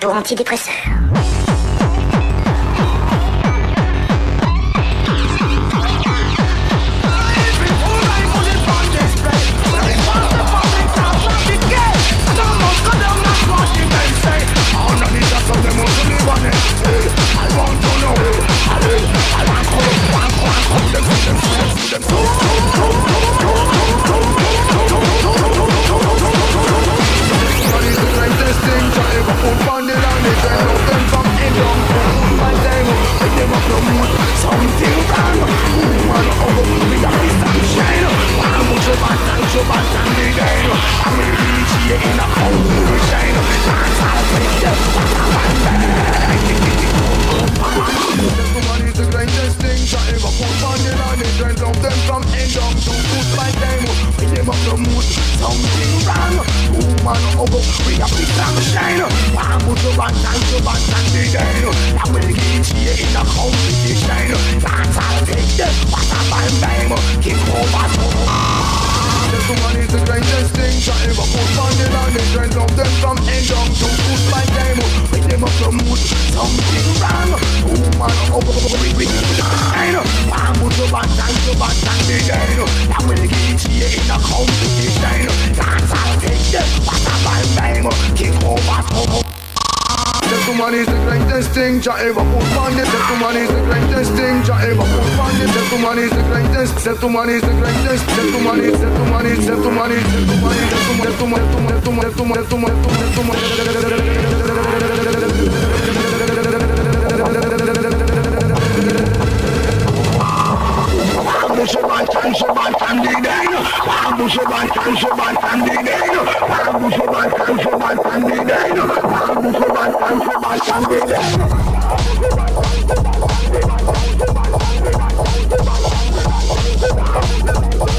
pour antidépresseurs. So we feel down, we want all the moonlight. Schumann, St. Schumann, St. Miguel I'm elite here in a cold blue shade Dance out with the Woman of them from end up to foot like I'm with the in a cold blue shade What a fine name Kick over to to one is the strangest thing Trying to put on the line They train of them from end on to good by them Make them up the mood Something wrong Oh man, Too much over We we Ain't Why would you back down to back down the day That will get you in a competition That's how take them What's up my name Kick over Over Gentleman is the greatest thing Jah ever put on the Gentleman is the greatest thing Jah ever put to money, set like this, set to money, set to money, set to money, set to money, set to money, set to money, set to money, set to money, set to money, set to money, set to money, Mushe bant, mushe bant, andinen. Mushe bant, mushe bant, andinen. Mushe bant, mushe bant, andinen. Mushe bant, mushe bant, andinen. Oh, oh, oh.